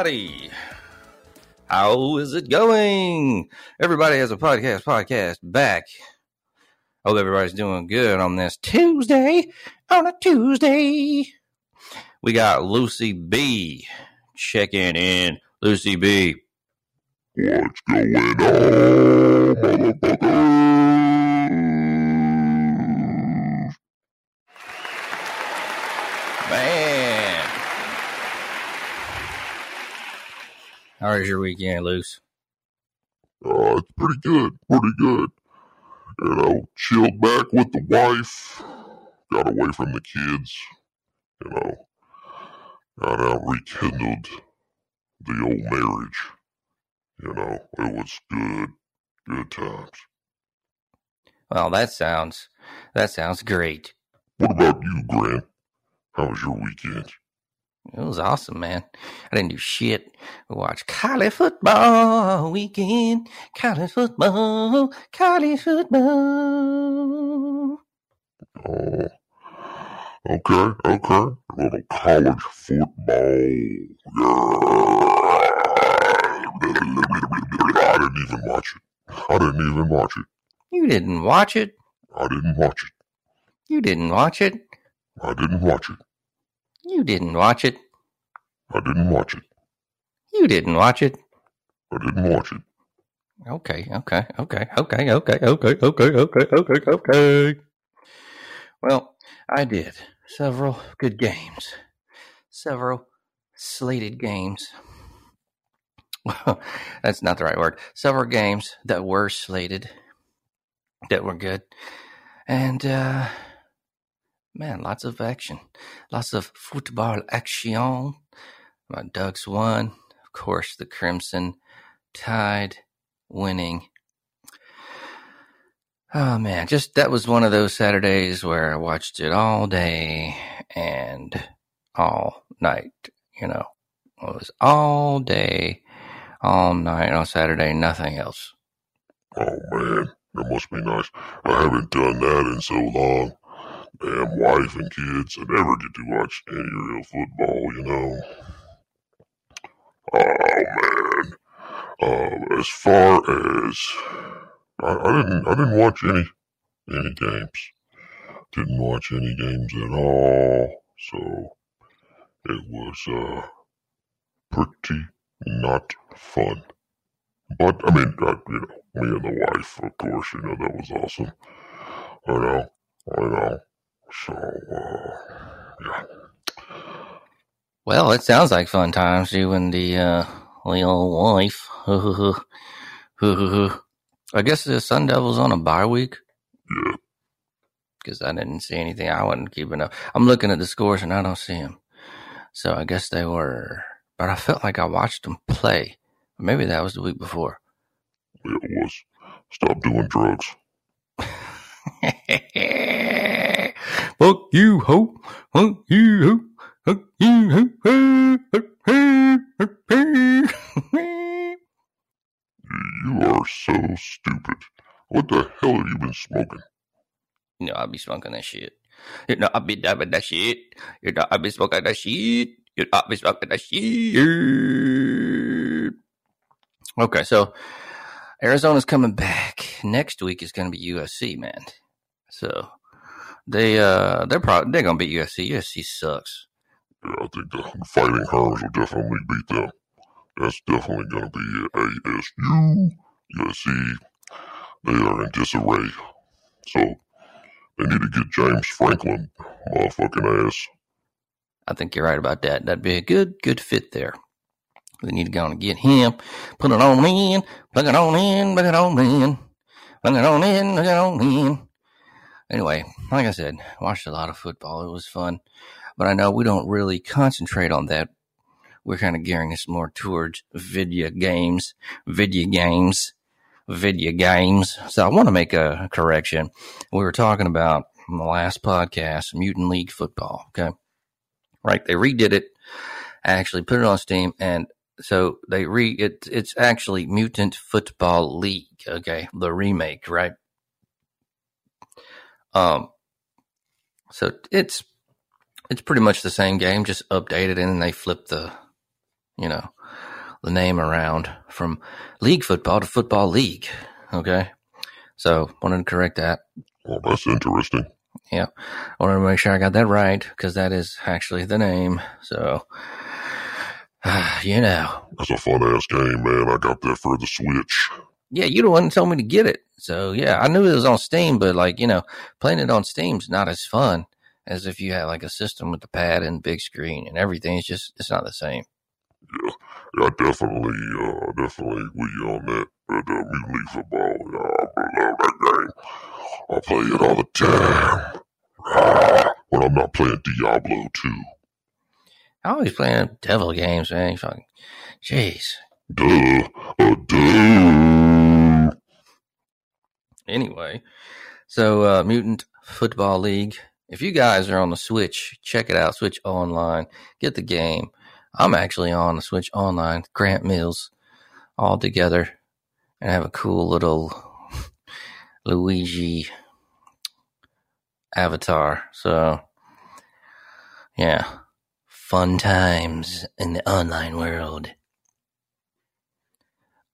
Everybody. How is it going? Everybody has a podcast, podcast back. Hope everybody's doing good on this Tuesday, on a Tuesday. We got Lucy B checking in. Lucy B. What's going on? Man. How was your weekend, Luce? Uh, it's pretty good, pretty good. You know, chilled back with the wife, got away from the kids, you know, got out, rekindled the old marriage. You know, it was good, good times. Well, that sounds that sounds great. What about you, Grant? How was your weekend? It was awesome, man. I didn't do shit. We watched college football weekend. College football. College football. Oh, okay, okay. A little college football. I didn't even watch it. I didn't even watch it. You didn't watch it. I didn't watch it. You didn't watch it. I didn't watch it. You didn't watch it. I didn't watch it. You didn't watch it. I didn't watch it. Okay, okay, okay, okay, okay, okay, okay, okay, okay, okay. Well, I did several good games, several slated games. Well, that's not the right word. Several games that were slated that were good. And, uh, man, lots of action, lots of football action. My Ducks won. Of course, the Crimson Tide winning. Oh man, just that was one of those Saturdays where I watched it all day and all night. You know, it was all day, all night on Saturday, nothing else. Oh man, that must be nice. I haven't done that in so long. Damn wife and kids. I never get to watch any real football, you know. Oh man. Uh, as far as I, I didn't, I didn't watch any any games. Didn't watch any games at all. So it was uh pretty not fun. But I mean, uh, you know, me and the wife, of course, you know that was awesome. I know, I know. So uh, yeah. Well, it sounds like fun times, you and the uh, little wife. I guess the Sun Devils on a bye week Yeah, because I didn't see anything. I wasn't keeping up. I'm looking at the scores and I don't see them. So I guess they were, but I felt like I watched them play. Maybe that was the week before. it was. Stop doing drugs. Fuck you, ho! Fuck you, ho! Fuck you, ho! Fuck you, ho! You are so stupid. What the hell have you been smoking? You know, I be smoking that shit. You know, I be dabbing that shit. You know, I be smoking that shit. You know, I be smoking that shit. Okay, so Arizona's coming back. Next week is going to be USC, man. So they uh they're probably they're going to beat USC. USC sucks. Yeah, I think the Fighting Herms will definitely beat them. That's definitely going to be ASU. USC, they are in disarray. So they need to get James Franklin, motherfucking ass. I think you're right about that. That'd be a good good fit there. They need to go and get him, put it on in, plug it on in, plug it on in, plug it on in, plug it on in. Anyway, like I said, watched a lot of football. It was fun, but I know we don't really concentrate on that. We're kind of gearing us more towards video games, video games, video games. So I want to make a correction. We were talking about in the last podcast, Mutant League football. Okay, right? They redid it, actually put it on Steam, and so they re it. It's actually Mutant Football League. Okay, the remake, right? Um, so it's it's pretty much the same game, just updated, and then they flip the, you know, the name around from league football to football league. Okay, so wanted to correct that. Well, that's interesting. Yeah, I wanted to make sure I got that right because that is actually the name. So, you know, That's a fun ass game, man. I got that for the Switch. Yeah, you the one told me to get it. So yeah, I knew it was on Steam, but like you know, playing it on Steam's not as fun as if you had like a system with the pad and big screen and everything. It's just it's not the same. Yeah, yeah, I definitely, uh, definitely with you on that. But uh, League Football, yeah, I love that game. I play it all the time. Ah, when I'm not playing Diablo 2. I always playing devil games, man. Fucking, jeez. Duh, uh, duh. Anyway, So, uh, Mutant Football League. If you guys are on the Switch, check it out. Switch Online. Get the game. I'm actually on the Switch Online. Grant Mills all together and I have a cool little Luigi avatar. So, yeah, fun times in the online world.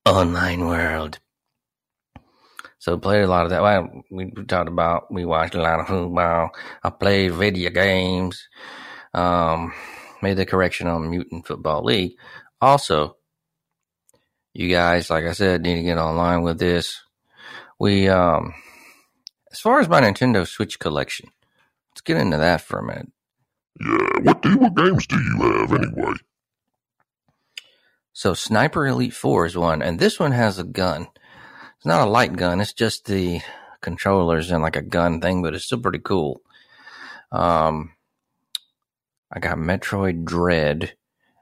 Online world. So played a lot of that. Well, we talked about we watched a lot of football. I played video games. Um, made the correction on Mutant Football League. Also, you guys, like I said, need to get online with this. We, um, as far as my Nintendo Switch collection, let's get into that for a minute. Yeah, what do what games do you have anyway? So, Sniper Elite 4 is one, and this one has a gun. It's not a light gun, it's just the controllers and like a gun thing, but it's still pretty cool. Um, I got Metroid Dread.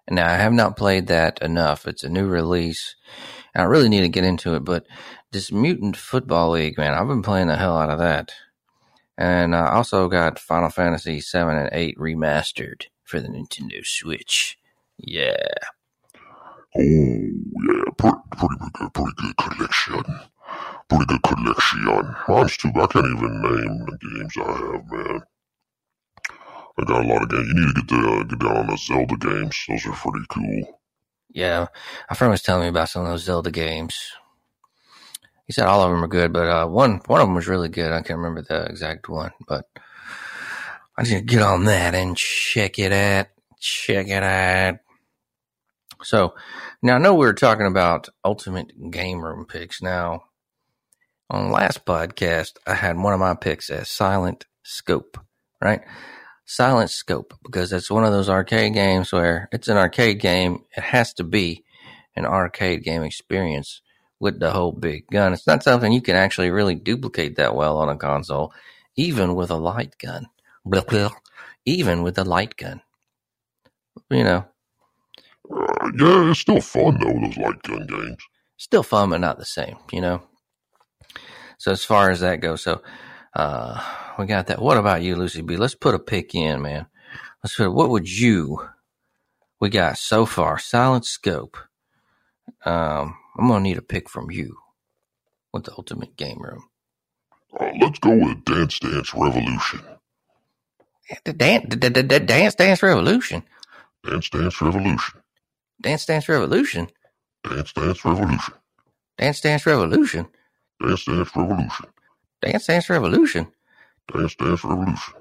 Now I have not played that enough. It's a new release. And I really need to get into it, but this Mutant Football League, man, I've been playing the hell out of that. And I also got Final Fantasy 7 and 8 remastered for the Nintendo Switch. Yeah. Oh, yeah, pretty, pretty good, pretty good collection. Pretty good collection. Mine's too, I can't even name the games I have, man. I got a lot of games. You need to get the, uh, get down on the Zelda games. Those are pretty cool. Yeah, a friend was telling me about some of those Zelda games. He said all of them are good, but uh, one one of them was really good. I can't remember the exact one, but I need to get on that and check it out. Check it out. So now I know we were talking about ultimate game room picks. Now on the last podcast, I had one of my picks as Silent Scope, right? Silent Scope because that's one of those arcade games where it's an arcade game. It has to be an arcade game experience with the whole big gun. It's not something you can actually really duplicate that well on a console, even with a light gun. Blah, blah, even with a light gun. You know. Uh, yeah, it's still fun though, those light gun games. Still fun, but not the same, you know. So as far as that goes, so uh, we got that. What about you, Lucy B? Let's put a pick in, man. Let's put. What would you? We got so far. Silent Scope. Um, I'm gonna need a pick from you. With the Ultimate Game Room? Uh, let's go with Dance Dance Revolution. The dance, the, the, the Dance Dance Revolution. Dance Dance Revolution. Dance Dance Revolution. Dance Dance Revolution. Dance Dance Revolution. Dance Dance Revolution. Dance Dance Revolution. Dance Dance Revolution.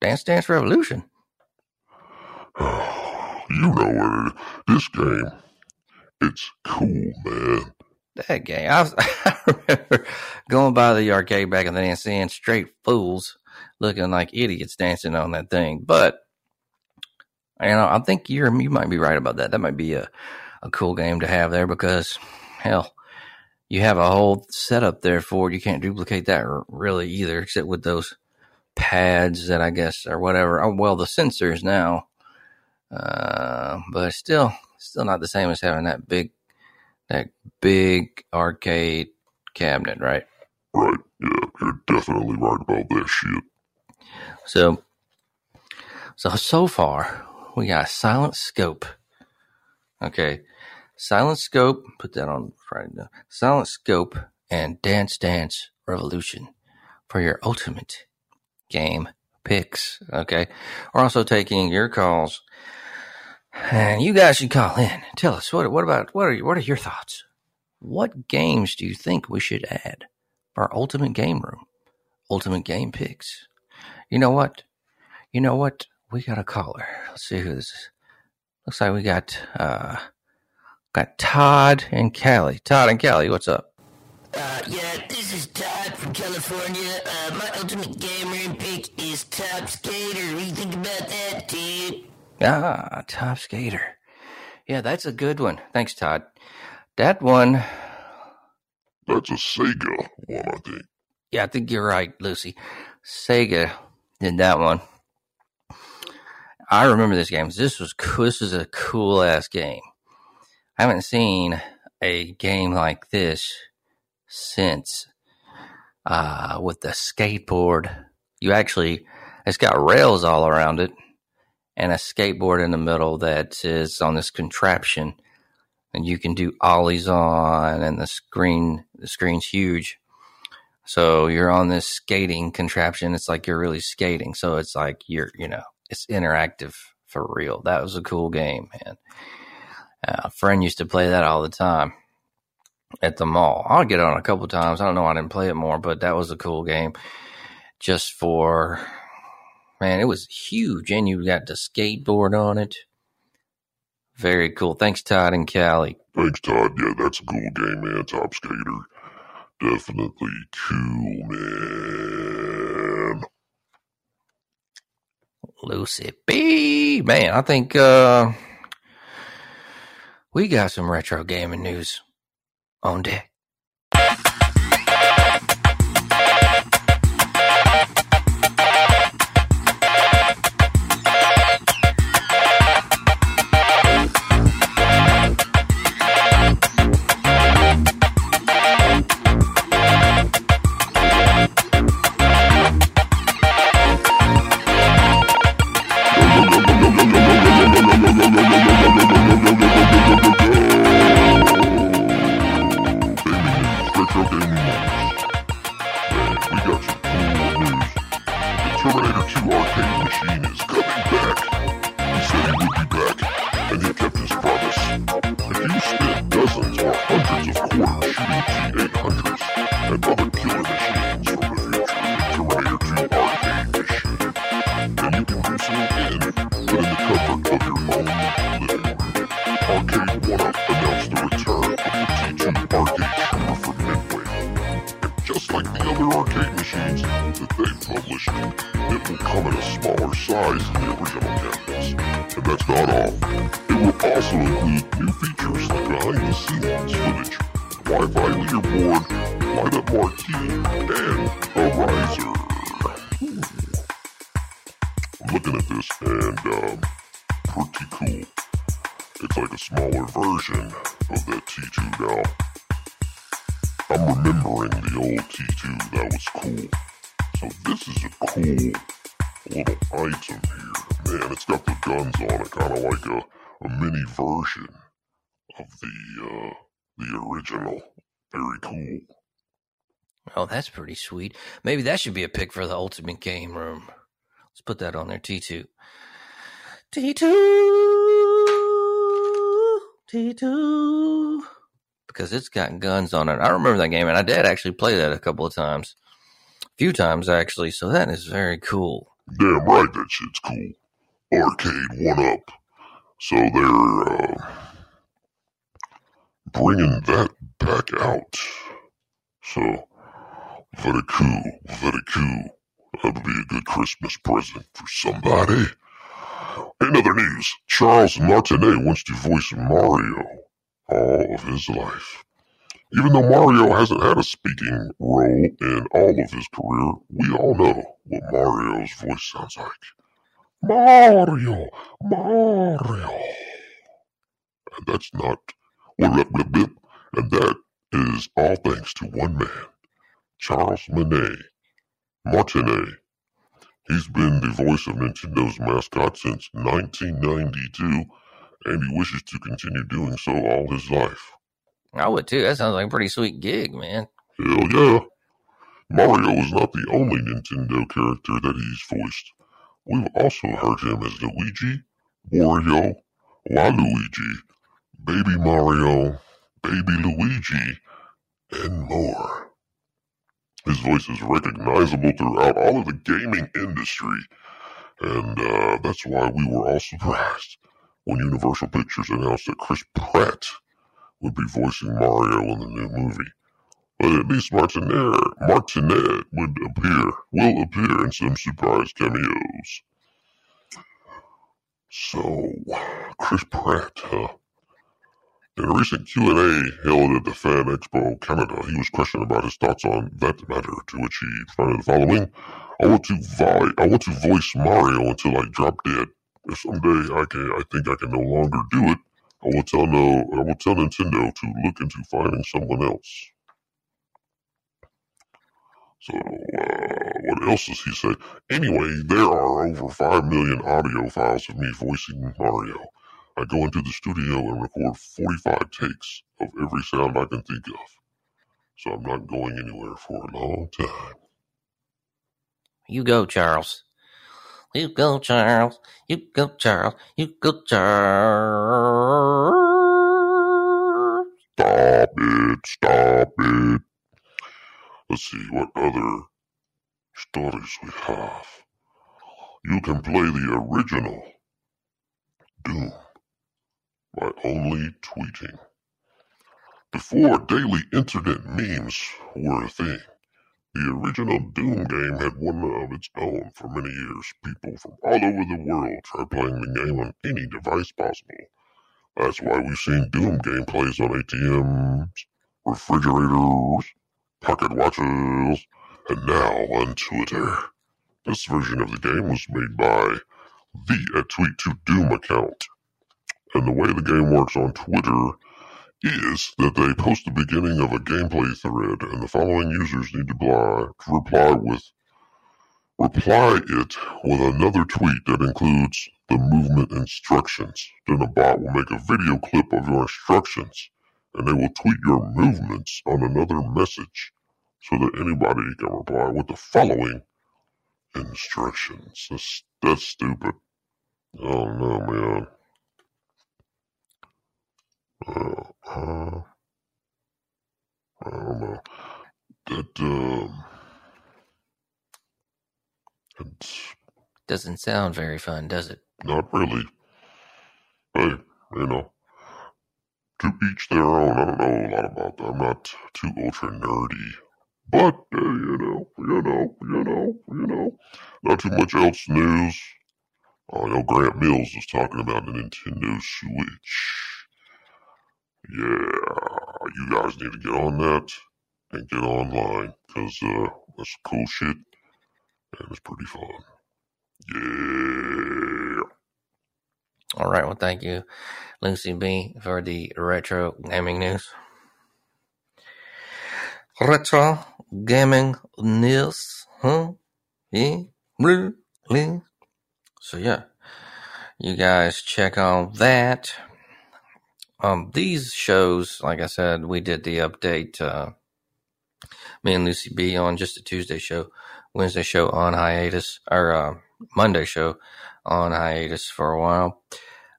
Dance Dance Revolution. you know what it is. This game, it's cool, man. That game. I, was, I remember going by the arcade back in the day and seeing straight fools looking like idiots dancing on that thing. But you know, I think you're you might be right about that. That might be a, a cool game to have there because hell, you have a whole setup there for it. You can't duplicate that really either, except with those pads that I guess or whatever. Oh, well, the sensors now, uh, but still, still not the same as having that big, that big arcade cabinet, right? Right. Yeah, you're definitely right about that shit. So, so so far we got Silent Scope. Okay, Silent Scope, put that on Friday. Now. Silent Scope and Dance Dance Revolution for your ultimate game picks. Okay, we're also taking your calls, and you guys should call in. Tell us what what about what are what are your thoughts? What games do you think we should add for our ultimate game room, ultimate game picks? You know what? You know what? We got a caller. Let's see who this is. Looks like we got uh Got Todd and Callie. Todd and Callie, what's up? Uh, yeah, this is Todd from California. Uh, my ultimate game room pick is Top Skater. What do you think about that, dude? Ah, Top Skater. Yeah, that's a good one. Thanks, Todd. That one. That's a Sega one, I think. Yeah, I think you're right, Lucy. Sega did that one. I remember this game. This was this was a cool ass game. I haven't seen a game like this since uh, with the skateboard. You actually, it's got rails all around it and a skateboard in the middle that is on this contraption. And you can do ollies on, and the screen, the screen's huge. So you're on this skating contraption. It's like you're really skating. So it's like you're, you know, it's interactive for real. That was a cool game, man. Uh, a friend used to play that all the time at the mall. I'll get on a couple times. I don't know. why I didn't play it more, but that was a cool game. Just for man, it was huge, and you got to skateboard on it. Very cool. Thanks, Todd and Callie. Thanks, Todd. Yeah, that's a cool game, man. Top Skater. Definitely cool, man. Lucy B. Man, I think uh, we got some retro gaming news on deck. Leaderboard, light-up marquee, and a riser. I'm looking at this and um, pretty cool. It's like a smaller version of that T2 now. I'm remembering the old T2, that was cool. So this is a cool little item here. Man, it's got the guns on it, kind of like a, a mini version of the uh, the original. Very cool. Oh, that's pretty sweet. Maybe that should be a pick for the ultimate game room. Let's put that on there. T2. T2. T2. Because it's got guns on it. I remember that game, and I did actually play that a couple of times. A few times, actually. So that is very cool. Damn right, that shit's cool. Arcade one up. So they're uh, bringing that back out. So very cool, very cool. That would be a good Christmas present for somebody. In other news, Charles Martinet wants to voice Mario all of his life. Even though Mario hasn't had a speaking role in all of his career, we all know what Mario's voice sounds like. Mario, Mario. And that's not, and that is all thanks to one man, Charles Manet, Martinet. He's been the voice of Nintendo's mascot since 1992, and he wishes to continue doing so all his life. I would too. That sounds like a pretty sweet gig, man. Hell yeah. Mario is not the only Nintendo character that he's voiced. We've also heard him as Luigi, Wario, Waluigi, Baby Mario, Baby Luigi, and more. His voice is recognizable throughout all of the gaming industry, and uh, that's why we were all surprised when Universal Pictures announced that Chris Pratt would be voicing Mario in the new movie. But at least Martinet, Martinet would appear, will appear in some surprise cameos. So, Chris Pratt, huh? In a recent Q&A held at the Fan Expo Canada, he was questioned about his thoughts on that matter, to which he responded the following. I want to vi- I want to voice Mario until I drop dead. If someday I can I think I can no longer do it, I will tell no I will tell Nintendo to look into finding someone else. So, uh, what else does he say? Anyway, there are over 5 million audio files of me voicing Mario. I go into the studio and record 45 takes of every sound I can think of. So I'm not going anywhere for a long time. You go, Charles. You go, Charles. You go, Charles. You go, Charles. Stop it, stop it. Let's see what other stories we have. You can play the original Doom by only tweeting. Before daily internet memes were a thing, the original Doom game had one of its own for many years. People from all over the world tried playing the game on any device possible. That's why we've seen Doom gameplays on ATMs, refrigerators, pocket watches, and now on Twitter. This version of the game was made by the at Tweet to Doom account. And the way the game works on Twitter is that they post the beginning of a gameplay thread and the following users need to, to reply with reply it with another tweet that includes the movement instructions. Then a bot will make a video clip of your instructions and they will tweet your movements on another message so that anybody can reply with the following instructions. That's, that's stupid. Oh no, man. Uh, uh, I don't know. That, um, it's Doesn't sound very fun, does it? not really. Hey, you know, to each their own. I don't know a lot about that. I'm not too ultra nerdy. But, uh, you know, you know, you know, you know, not too much else news. Oh, you know, Grant Mills is talking about the Nintendo Switch. Yeah, you guys need to get on that and get online because uh, that's cool shit and it's pretty fun. Yeah. All right. Well, thank you, Lucy B, for the retro gaming news. Retro gaming news, huh? Yeah? So yeah, you guys check on that. Um, these shows, like I said, we did the update. Uh, me and Lucy B on just a Tuesday show, Wednesday show on hiatus, or uh, Monday show on hiatus for a while.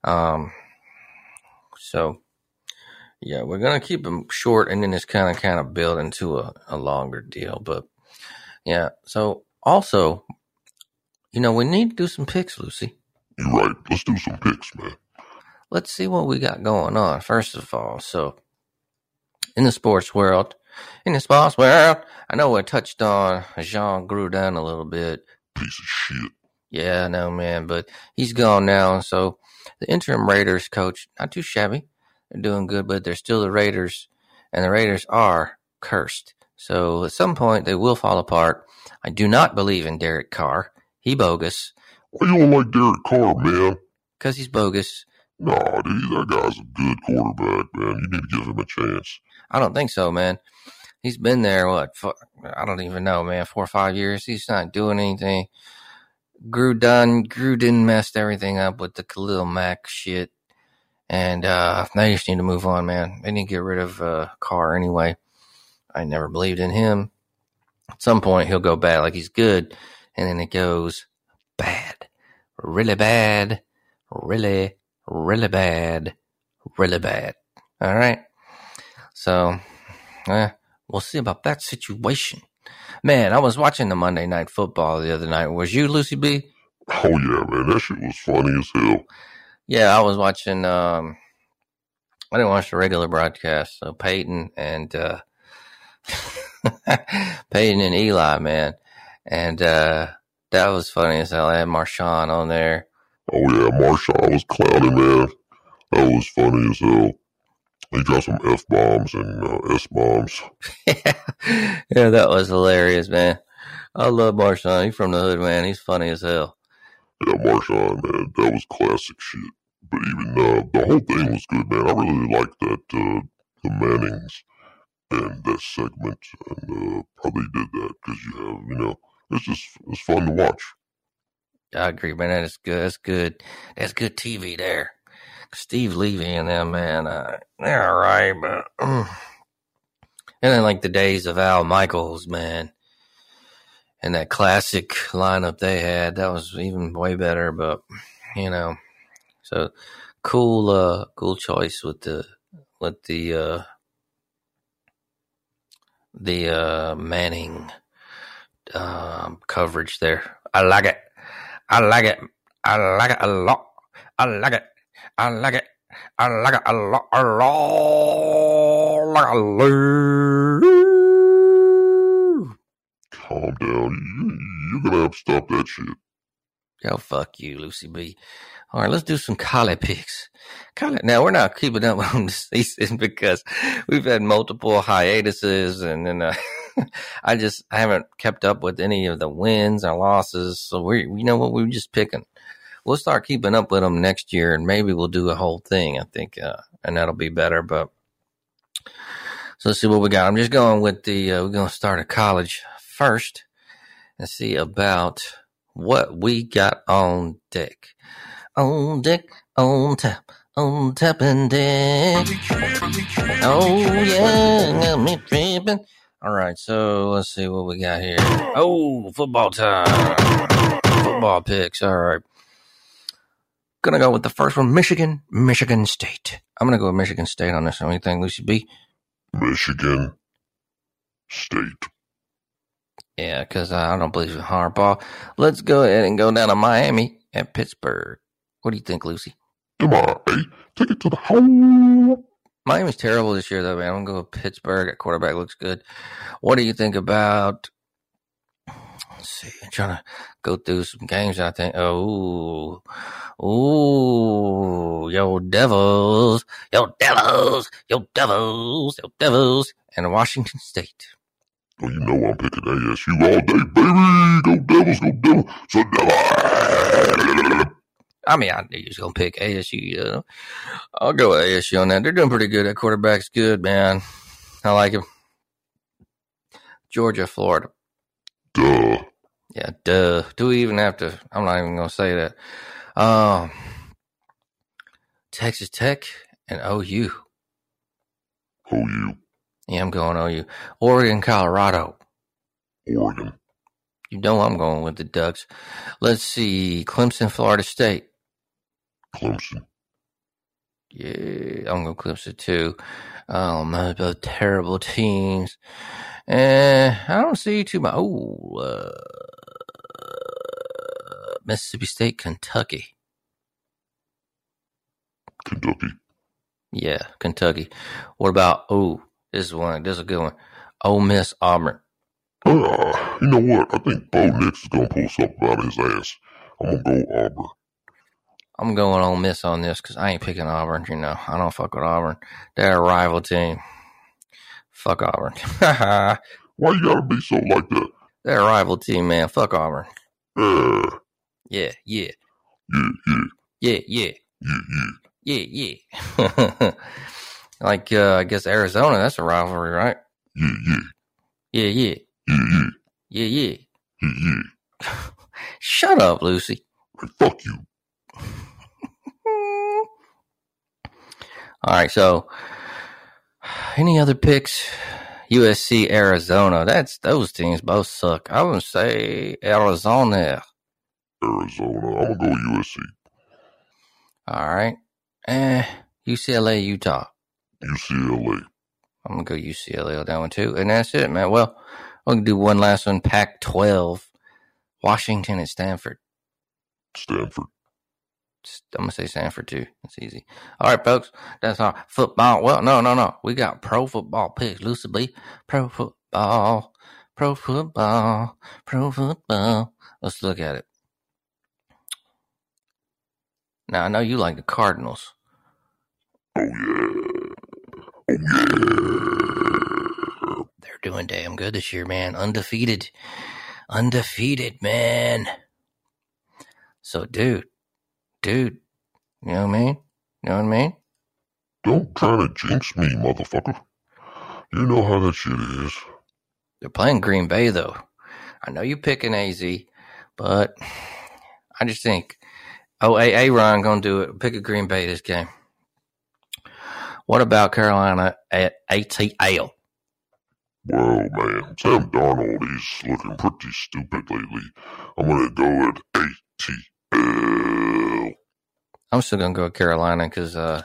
Um, so yeah, we're gonna keep them short, and then it's kind of kind of build into a, a longer deal. But yeah, so also, you know, we need to do some picks, Lucy. You're right. Let's do some picks, man. Let's see what we got going on. First of all, so in the sports world, in the sports world, I know we touched on Jon Gruden a little bit. Piece of shit. Yeah, I know, man, but he's gone now. So the interim Raiders coach, not too shabby. They're doing good, but they're still the Raiders, and the Raiders are cursed. So at some point, they will fall apart. I do not believe in Derek Carr. He bogus Why you don't like Derek Carr, man? because he's bogus. Nah, dude, that guy's a good quarterback, man. You need to give him a chance. I don't think so, man. He's been there, what? For, I don't even know, man. Four or five years. He's not doing anything. Gruden, Gruden messed everything up with the Khalil Mack shit. And uh, they just need to move on, man. They need to get rid of uh, Carr anyway. I never believed in him. At some point, he'll go bad. Like he's good, and then it goes bad, really bad, really, really bad, really bad. All right. So, eh, we'll see about that situation. Man, I was watching the Monday Night Football the other night. Was you, Lucy B? Oh, yeah, man. That shit was funny as hell. Yeah, I was watching. Um, I didn't watch the regular broadcast. So Peyton and uh, Peyton and Eli, man, and uh, that was funny as hell. I had Marshawn on there. Oh, yeah, Marshawn was clowning, man. That was funny as hell. He dropped some F bombs and uh, S bombs. yeah, that was hilarious, man. I love Marshawn. He's from the hood, man. He's funny as hell. Yeah, Marshawn, man, that was classic shit. But even uh, the whole thing was good, man. I really liked that uh, the Mannings and that segment, and uh, how they did that because you have, you know, it's just it's fun to watch. I agree, man. That's good. That's good. That's good TV there. Steve Levy and them, man, uh, they're all right, but. mm. and then, like, the days of Al Michaels, man, and that classic lineup they had, that was even way better, but, you know, so cool, uh, cool choice with the, with the, uh, the, uh, Manning, um, coverage there. I like it. I like it. I like it a lot. I like it. I like it. I like it a lot. A lot. Like a lot. Calm down. You, you're gonna have to stop that shit. Oh fuck you, Lucy B. All right, let's do some collie picks. Collie. Now we're not keeping up on the season because we've had multiple hiatuses, and then uh, I just I haven't kept up with any of the wins or losses. So we, you know what, we're just picking. We'll start keeping up with them next year, and maybe we'll do a whole thing. I think, uh, and that'll be better. But so let's see what we got. I'm just going with the. Uh, we're going to start at college first and see about what we got on deck. On deck, on tap, on tap and deck. Oh yeah, got me tripping. All right, so let's see what we got here. Oh, football time. Football picks. All right. Gonna go with the first one, Michigan, Michigan State. I'm gonna go with Michigan State on this one. What do you think, Lucy B? Michigan State. Yeah, because I don't believe in Harbaugh. Let's go ahead and go down to Miami and Pittsburgh. What do you think, Lucy? Come on, hey, take it to the hole. Miami's terrible this year, though, man. I'm going to go Pittsburgh. At quarterback looks good. What do you think about? Let's see. I'm trying to go through some games. I think. Oh, ooh, yo Devils, yo Devils, yo Devils, yo Devils, and Washington State. Well, you know I'm picking ASU all day, baby. Go Devils, go Devils. So Devils. I mean, I knew you was gonna pick ASU. You know? I'll go with ASU on that. They're doing pretty good. That quarterback's good, man. I like him. Georgia, Florida. Duh. Yeah, duh. Do we even have to? I'm not even gonna say that. Um, Texas Tech and OU. OU. Yeah, I'm going OU. Oregon, Colorado. Oregon. You know I'm going with the Ducks. Let's see. Clemson, Florida State. Clemson. Yeah, I'm going Clemson too. Oh man, both terrible teams. And I don't see too much. Oh, uh, Mississippi State, Kentucky. Kentucky. Yeah, Kentucky. What about? Oh, this is one. This is a good one. Ole Miss, Auburn. Uh, you know what? I think Bo Nix is gonna pull something out of his ass. I'm gonna go Auburn. I'm going Ole Miss on this because I ain't picking Auburn. You know, I don't fuck with Auburn. They're a rival team. Fuck Auburn. Why you gotta be so like that? They're a rival team, man. Fuck Auburn. Uh, yeah, yeah. Yeah, yeah. Yeah, yeah. Yeah, yeah. Yeah, yeah. like, uh, I guess Arizona, that's a rivalry, right? Yeah, yeah. Yeah, yeah. Yeah, yeah. Yeah, yeah. Yeah, yeah. Shut up, Lucy. Hey, fuck you. All right, so any other picks? USC, Arizona. That's those teams both suck. I would say Arizona. Arizona. I'm gonna go USC. All right, eh, UCLA, Utah. UCLA. I'm gonna go UCLA on that one too, and that's it, man. Well, we'll do one last one. Pac-12, Washington and Stanford. Stanford. I'm gonna say Stanford too. That's easy. All right, folks. That's our football. Well, no, no, no. We got pro football picks. B. Pro football. Pro football. Pro football. Let's look at it. Now I know you like the Cardinals. Oh yeah. Oh yeah. They're doing damn good this year, man. Undefeated. Undefeated, man. So, dude, dude, you know what I mean? You know what I mean? Don't try to jinx me, motherfucker. You know how that shit is. They're playing Green Bay though. I know you're picking AZ, but I just think, oh, A. Ron gonna do it. Pick a Green Bay this game. What about Carolina at ATL? Well, man, Sam Darnold, he's looking pretty stupid lately. I'm gonna go at ATL. I'm still gonna go with Carolina because uh,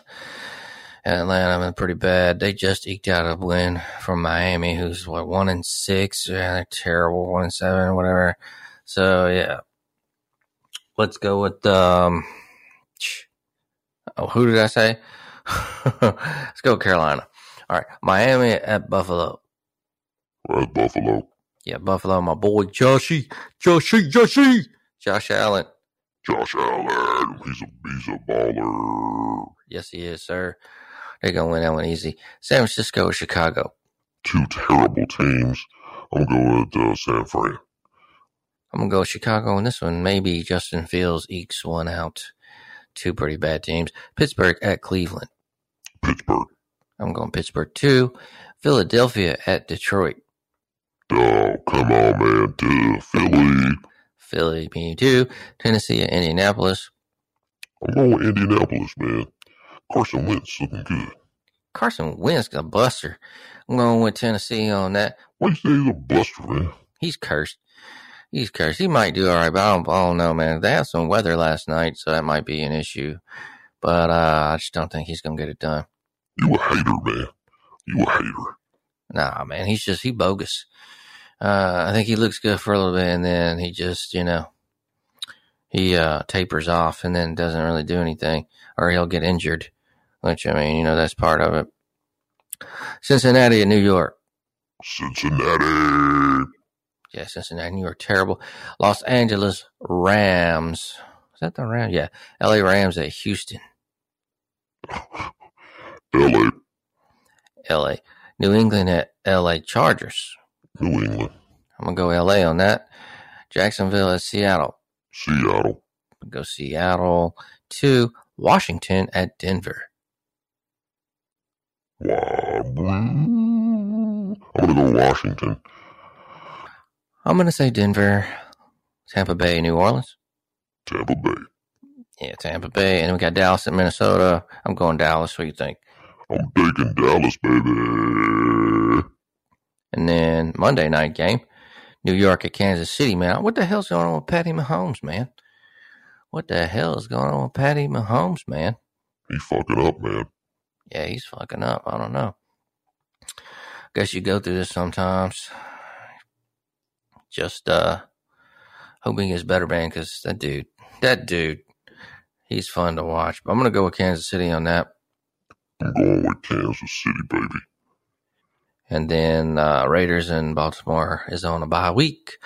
Atlanta been pretty bad. They just eked out a win from Miami, who's what one and six. Yeah, they're terrible. One and seven, whatever. So yeah, let's go with um. Oh, who did I say? let's go Carolina. All right, Miami at Buffalo. We're at Buffalo. Yeah, Buffalo, my boy Joshy, Joshy, Joshy, Josh Allen. Josh Allen, he's a he's a baller. Yes, he is, sir. They're gonna win that one easy. San Francisco or Chicago. Two terrible teams. I'm gonna go with uh, San Fran. I'm gonna go with Chicago in this one. Maybe Justin Fields ekes one out. Two pretty bad teams. Pittsburgh at Cleveland. Pittsburgh. I'm going Pittsburgh two. Philadelphia at Detroit. Oh, come on, man. To Philly. Philly, me too. Tennessee at Indianapolis. I'm going with Indianapolis, man. Carson Wentz looking good. Carson Wentz a buster. I'm going with Tennessee on that. Why you say he's a buster, man? He's cursed. He's cursed. He might do all right, but I don't, I don't know, man. They had some weather last night, so that might be an issue. But uh, I just don't think he's gonna get it done. You a hater, man. You a hater. Nah, man, he's just he bogus. Uh, I think he looks good for a little bit, and then he just, you know, he uh, tapers off, and then doesn't really do anything, or he'll get injured. Which I mean, you know, that's part of it. Cincinnati and New York. Cincinnati. Yeah, Cincinnati, New York, terrible. Los Angeles Rams. Is that the Rams? Yeah, L.A. Rams at Houston. LA. L.A. New England at L.A. Chargers. New England. I'm gonna go L.A. on that. Jacksonville at Seattle. Seattle. Go Seattle. to Washington at Denver. I'm gonna go Washington. I'm gonna say Denver. Tampa Bay, New Orleans. Tampa Bay. Yeah, Tampa Bay, and then we got Dallas at Minnesota. I'm going Dallas. What do you think? I'm taking Dallas, baby. And then Monday night game, New York at Kansas City. Man, what the hell's going on with Patty Mahomes, man? What the hell is going on with Patty Mahomes, man? He fucking up, man. Yeah, he's fucking up. I don't know. Guess you go through this sometimes. Just uh hoping he gets better, man, because that dude, that dude, he's fun to watch. But I'm gonna go with Kansas City on that. I'm going with Kansas City, baby. And then uh, Raiders and Baltimore is on a bye week.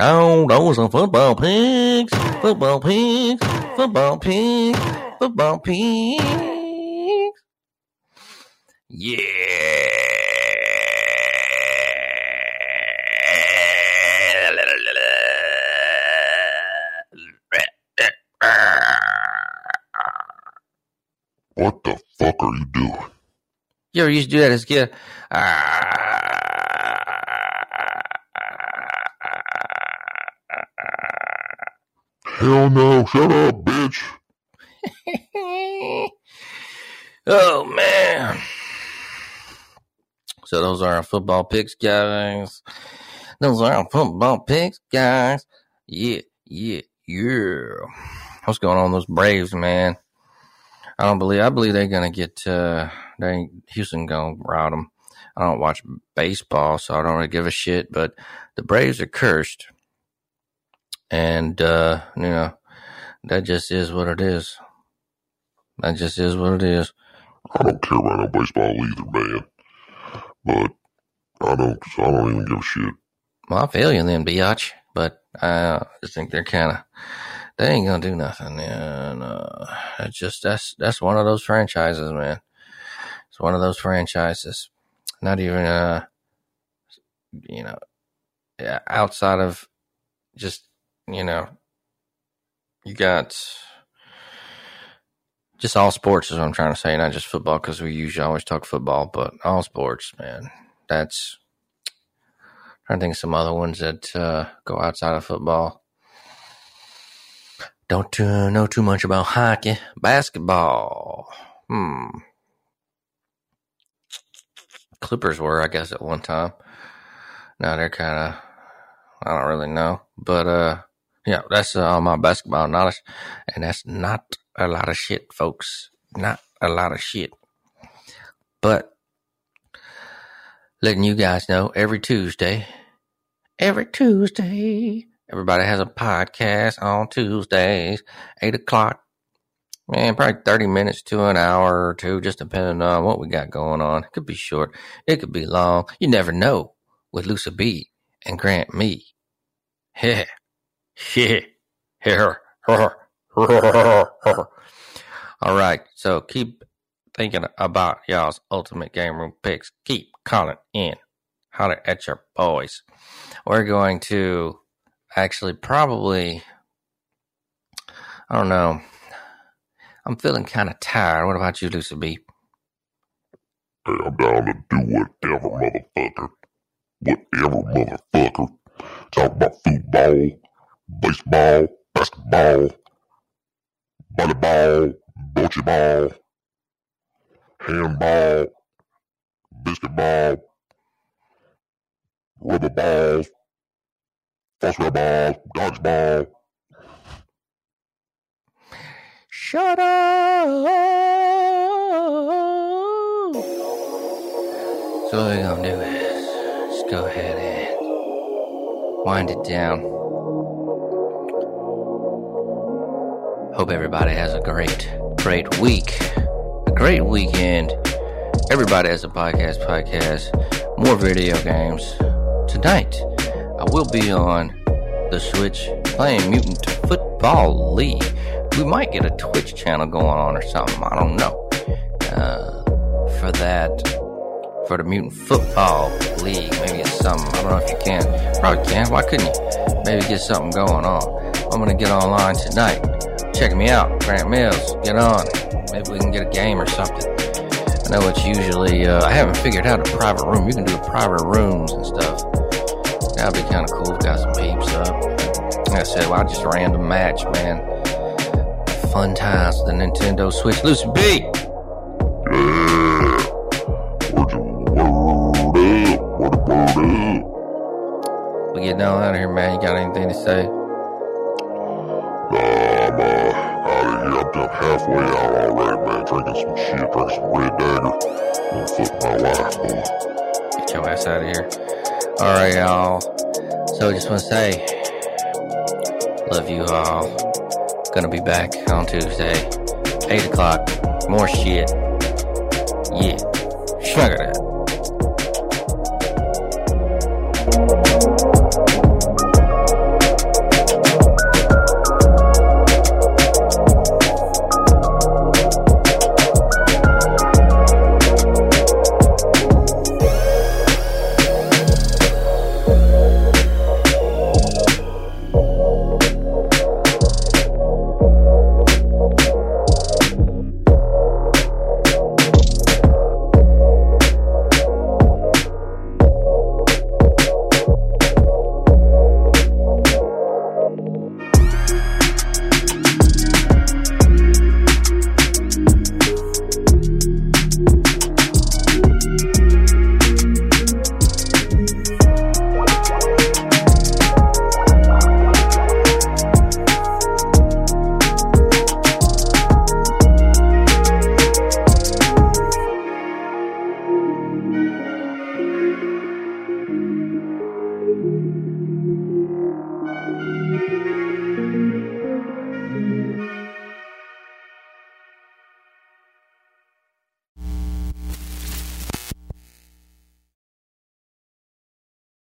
So those are football picks, football picks, football picks, football picks. Yeah. What the fuck are you doing? You ever used to do that as a kid? Hell no. Shut up, bitch. oh man. So those are our football picks, guys. Those are our football picks, guys. Yeah, yeah, yeah. What's going on with those Braves, man? I don't believe. I believe they're gonna get. Uh, they Houston gonna rout them. I don't watch baseball, so I don't really give a shit. But the Braves are cursed, and uh, you know that just is what it is. That just is what it is. I don't care about no baseball either, man. But I don't. I don't even give a shit. Well, I feel you then, biatch. But I just think they're kind of they ain't gonna do nothing. And uh, it's just that's that's one of those franchises, man. One of those franchises. Not even uh, you know, outside of just you know, you got just all sports is what I'm trying to say, not just football because we usually always talk football, but all sports, man. that's to think some other ones that uh, go outside of football. Don't uh, know too much about hockey, basketball. Hmm. Clippers were, I guess, at one time. Now they're kind of, I don't really know, but uh, yeah, that's uh, all my basketball knowledge, and that's not a lot of shit, folks. Not a lot of shit, but letting you guys know every Tuesday, every Tuesday, everybody has a podcast on Tuesdays, eight o'clock. Man, probably 30 minutes to an hour or two, just depending on what we got going on. It could be short, it could be long. You never know with Lucy B and Grant Me. Yeah. Yeah. Here. All right. So keep thinking about y'all's ultimate game room picks. Keep calling in. Holler at your boys. We're going to actually probably, I don't know. I'm feeling kind of tired. What about you, Lucy B? Hey, I'm down to do whatever, motherfucker. Whatever, motherfucker. Talk about football, baseball, basketball, volleyball, bocce ball, handball, biscuit ball, rubber balls, phosphor dodgeball. Shut up. So what we're gonna do is just go ahead and wind it down. Hope everybody has a great, great week, a great weekend. Everybody has a podcast, podcast, more video games. Tonight, I will be on the Switch playing Mutant Football League. We might get a Twitch channel going on or something. I don't know. Uh, for that, for the Mutant Football League, maybe it's something. I don't know if you can. Probably can. Why couldn't you? Maybe get something going on. I'm gonna get online tonight. Check me out, Grant Mills. Get on. Maybe we can get a game or something. I know it's usually. Uh, I haven't figured out a private room. You can do private rooms and stuff. That'd be kind of cool. Got some peeps up. Like I said, well, just a random match, man. Fun times with the Nintendo Switch. Lucy B. Yeah. Word, word up. Word, word up. We getting on out of here, man. You got anything to say? Nah, I'm uh, out of here. I'm done halfway out already, man. Drinking some shit, drinking some Red Dagger. Gonna fuck my wife, boy. Get your ass out of here. All right, y'all. So I just want to say, love you all. Gonna be back on Tuesday, 8 o'clock. More shit. Yeah. Sugar.